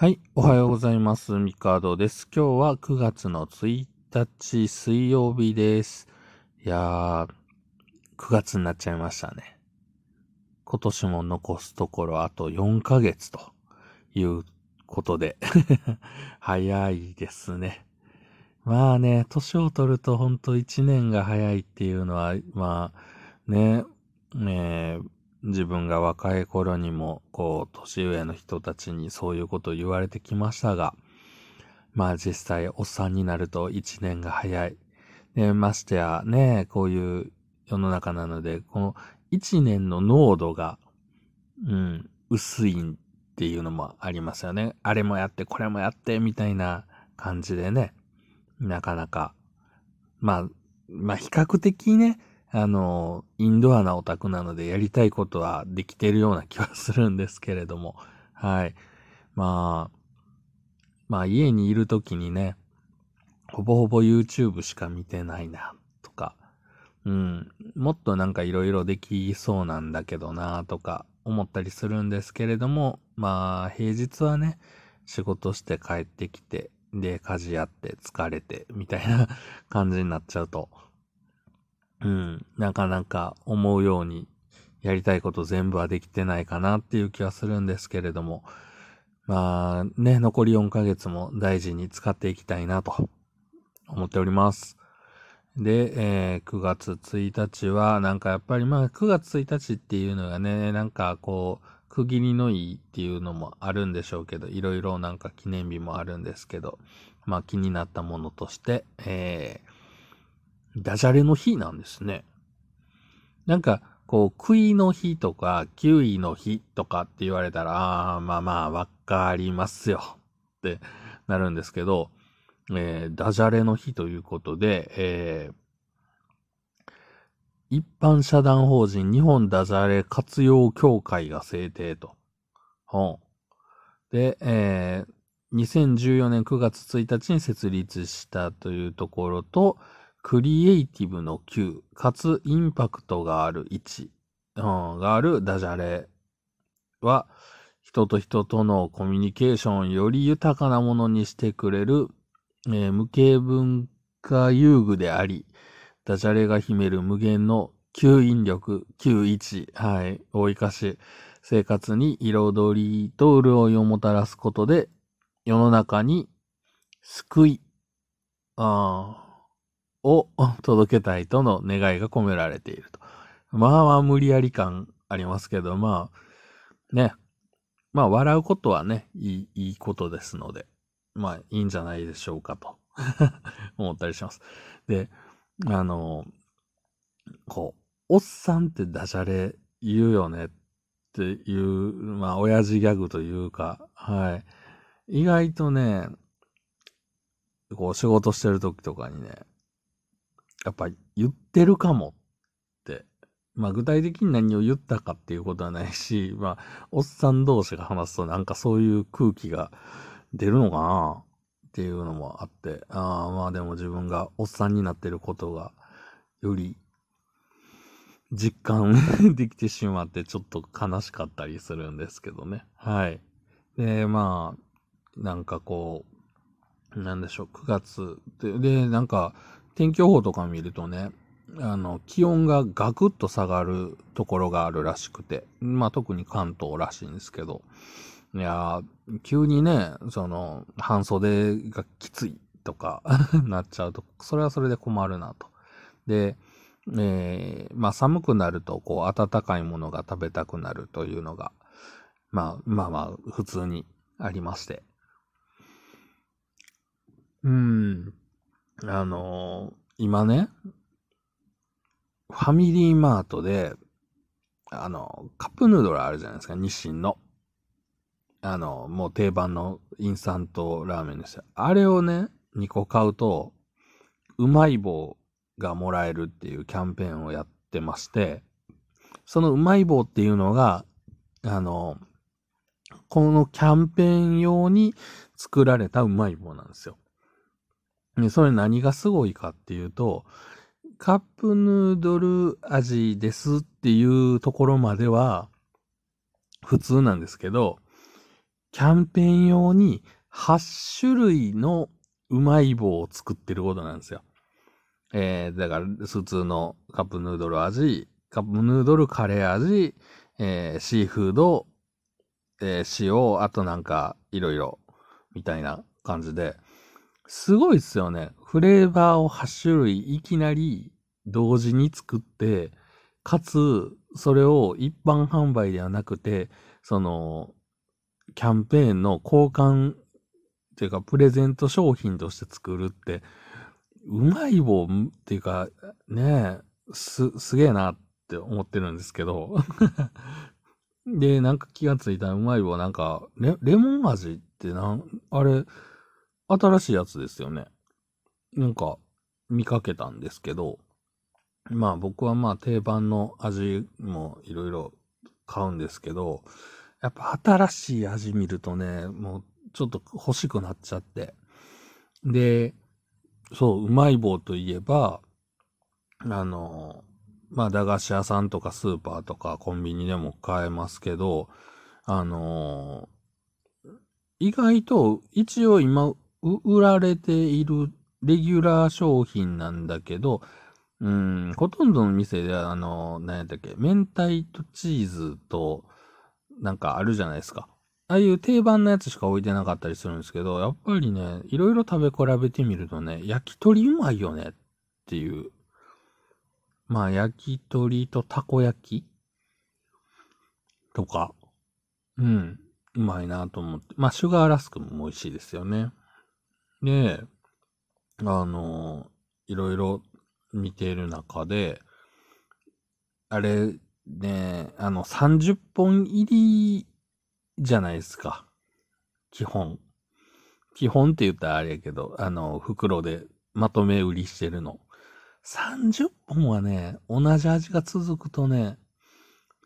はい、おはようございます。ミカードです。今日は9月の1日水曜日です。いやー、9月になっちゃいましたね。今年も残すところあと4ヶ月ということで、早いですね。まあね、年を取るとほんと1年が早いっていうのは、まあね、ね自分が若い頃にも、こう、年上の人たちにそういうことを言われてきましたが、まあ実際、おっさんになると一年が早い。で、ましてやね、こういう世の中なので、この一年の濃度が、うん、薄いっていうのもありますよね。あれもやって、これもやって、みたいな感じでね、なかなか、まあ、まあ比較的ね、あの、インドアなオタクなのでやりたいことはできてるような気はするんですけれども、はい。まあ、まあ家にいるときにね、ほぼほぼ YouTube しか見てないな、とか、うん、もっとなんか色々できそうなんだけどな、とか思ったりするんですけれども、まあ平日はね、仕事して帰ってきて、で、家事やって疲れて、みたいな感じになっちゃうと、うん、なかなか思うようにやりたいこと全部はできてないかなっていう気はするんですけれども、まあね、残り4ヶ月も大事に使っていきたいなと思っております。で、えー9月1日は、なんかやっぱりまあ9月1日っていうのがね、なんかこう、区切りのいいっていうのもあるんでしょうけど、いろいろなんか記念日もあるんですけど、まあ気になったものとして、えーダジャレの日なんですね。なんか、こう、食いの日とか、キウイの日とかって言われたら、ああ、まあまあ、わかりますよってなるんですけど、えーダジャレの日ということで、えー一般社団法人日本ダジャレ活用協会が制定と。ほうで、えー2014年9月1日に設立したというところと、クリエイティブの9、かつインパクトがある1、うん、があるダジャレは、人と人とのコミュニケーションをより豊かなものにしてくれる、えー無形文化遊具であり、ダジャレが秘める無限の吸引力、91、はい、を生かし、生活に彩りと潤いをもたらすことで、世の中に救い、あーを届けたいとの願いが込められていると。まあまあ無理やり感ありますけど、まあ、ね。まあ笑うことはね、いい、いいことですので、まあいいんじゃないでしょうかと 思ったりします。で、あの、こう、おっさんってダジャレ言うよねっていう、まあ親父ギャグというか、はい。意外とね、こう仕事してる時とかにね、やっぱ言ってるかもって。まあ具体的に何を言ったかっていうことはないし、まあ、おっさん同士が話すとなんかそういう空気が出るのかなっていうのもあって、ああ、まあでも自分がおっさんになってることがより実感 できてしまってちょっと悲しかったりするんですけどね。はい。で、まあ、なんかこう、なんでしょう、9月で、で、なんか、天気予報とか見るとね、あの、気温がガクッと下がるところがあるらしくて、まあ特に関東らしいんですけど、いや、急にね、その、半袖がきついとか なっちゃうと、それはそれで困るなと。で、えー、まあ寒くなると、こう、暖かいものが食べたくなるというのが、まあまあまあ、普通にありまして。うん。あのー今ね、ファミリーマートで、あの、カップヌードルあるじゃないですか、日清の。あの、もう定番のインスタントラーメンですよ。あれをね、2個買うと、うまい棒がもらえるっていうキャンペーンをやってまして、そのうまい棒っていうのが、あの、このキャンペーン用に作られたうまい棒なんですよ。で、それ何がすごいかっていうと、カップヌードル味ですっていうところまでは普通なんですけど、キャンペーン用に8種類のうまい棒を作ってることなんですよ。えー、だから、普通のカップヌードル味、カップヌードルカレー味、えー、シーフード、えー、塩、あとなんか、いろいろ、みたいな感じで、すごいっすよね。フレーバーを8種類いきなり同時に作って、かつ、それを一般販売ではなくて、その、キャンペーンの交換っていうか、プレゼント商品として作るって、うまい棒っていうか、ねえ、す、すげえなって思ってるんですけど。で、なんか気がついたらうまい棒なんか、レ、レモン味ってなん、あれ、新しいやつですよね。なんか、見かけたんですけど、まあ僕はまあ定番の味もいろいろ買うんですけど、やっぱ新しい味見るとね、もうちょっと欲しくなっちゃって。で、そう、うまい棒といえば、あの、まあ、駄菓子屋さんとかスーパーとかコンビニでも買えますけど、あの意外と一応今売られているレギュラー商品なんだけど、うん、ほとんどの店ではあの、何やったっけ、明太とチーズと、なんかあるじゃないですか。ああいう定番のやつしか置いてなかったりするんですけど、やっぱりね、いろいろ食べ比べてみるとね、焼き鳥うまいよねっていう。まあ、焼き鳥とたこ焼きとか、うん、うまいなと思って。まあ、シュガーラスクも美味しいですよね。で、あの、いろいろ見ている中で、あれ、ね、あの、30本入りじゃないですか。基本。基本って言ったらあれやけど、あの、袋でまとめ売りしてるの。30本はね、同じ味が続くとね、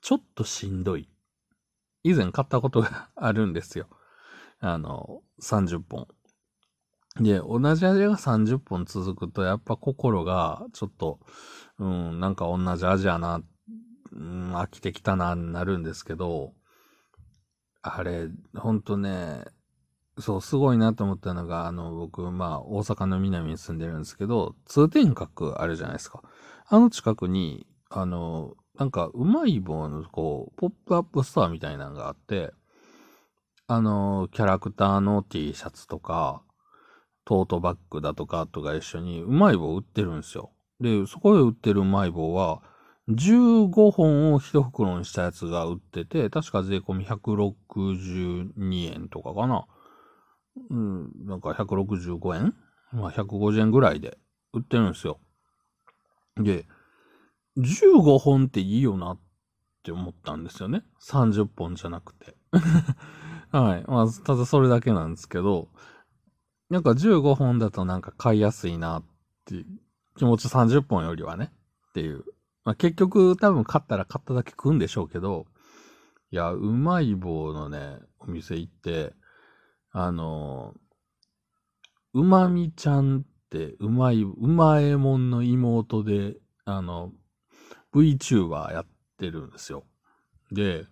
ちょっとしんどい。以前買ったことがあるんですよ。あの、30本。で、同じ味が30本続くと、やっぱ心が、ちょっと、うん、なんか同じ味やな、うん、飽きてきたな、なるんですけど、あれ、ほんとね、そう、すごいなと思ったのが、あの、僕、まあ、大阪の南に住んでるんですけど、通天閣あるじゃないですか。あの近くに、あの、なんか、うまい棒の、こう、ポップアップストアみたいなのがあって、あの、キャラクターの T シャツとか、トートバッグだとかとか一緒にうまい棒売ってるんですよ。で、そこで売ってるうまい棒は、15本を1袋にしたやつが売ってて、確か税込み162円とかかな。うん、なんか165円？まあ150円ぐらいで売ってるんですよ。で、15本っていいよなって思ったんですよね。30本じゃなくて。はい。まあ、ただそれだけなんですけど、なんか15本だとなんか買いやすいなって気持ち30本よりはねっていうまあ、結局多分買ったら買っただけ食うんでしょうけど、いや、うまい棒のね、お店行って、あの、うまみちゃんってうまい、うまえもんの妹で、あの、VTuber やってるんですよ。で、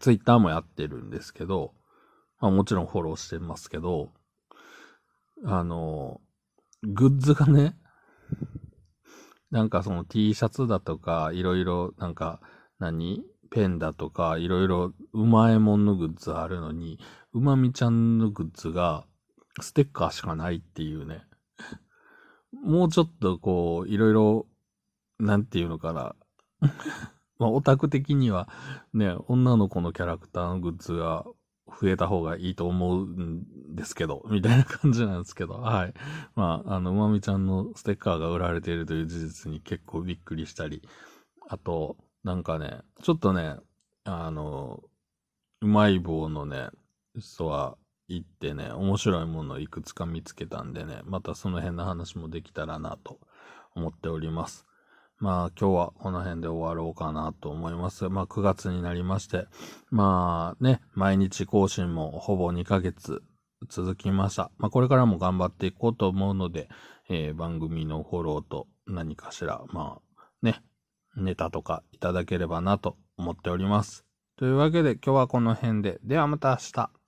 ツイッターもやってるんですけど、まあもちろんフォローしてますけど、あの、グッズがね、なんかその T シャツだとか、いろいろなんか、何？ペンだとか、いろいろうまいもんのグッズあるのに、うまみちゃんのグッズがステッカーしかないっていうね。もうちょっとこう、いろいろ、なんていうのかな。まあ、オタク的には、ね、女の子のキャラクターのグッズが増えた方がいいと思うんですけど、みたいな感じなんですけど、はい。まあ、あの、うまみちゃんのステッカーが売られているという事実に結構びっくりしたり、あと、なんかね、ちょっとね、あの、うまい棒のね、人は行ってね、面白いものをいくつか見つけたんでね、またその辺の話もできたらなと思っております。まあ今日はこの辺で終わろうかなと思います。まあ9月になりまして、まあね、毎日更新もほぼ2ヶ月続きました。まあこれからも頑張っていこうと思うので、えー、番組のフォローと何かしら、まあね、ネタとかいただければなと思っております。というわけで今日はこの辺で、ではまた明日。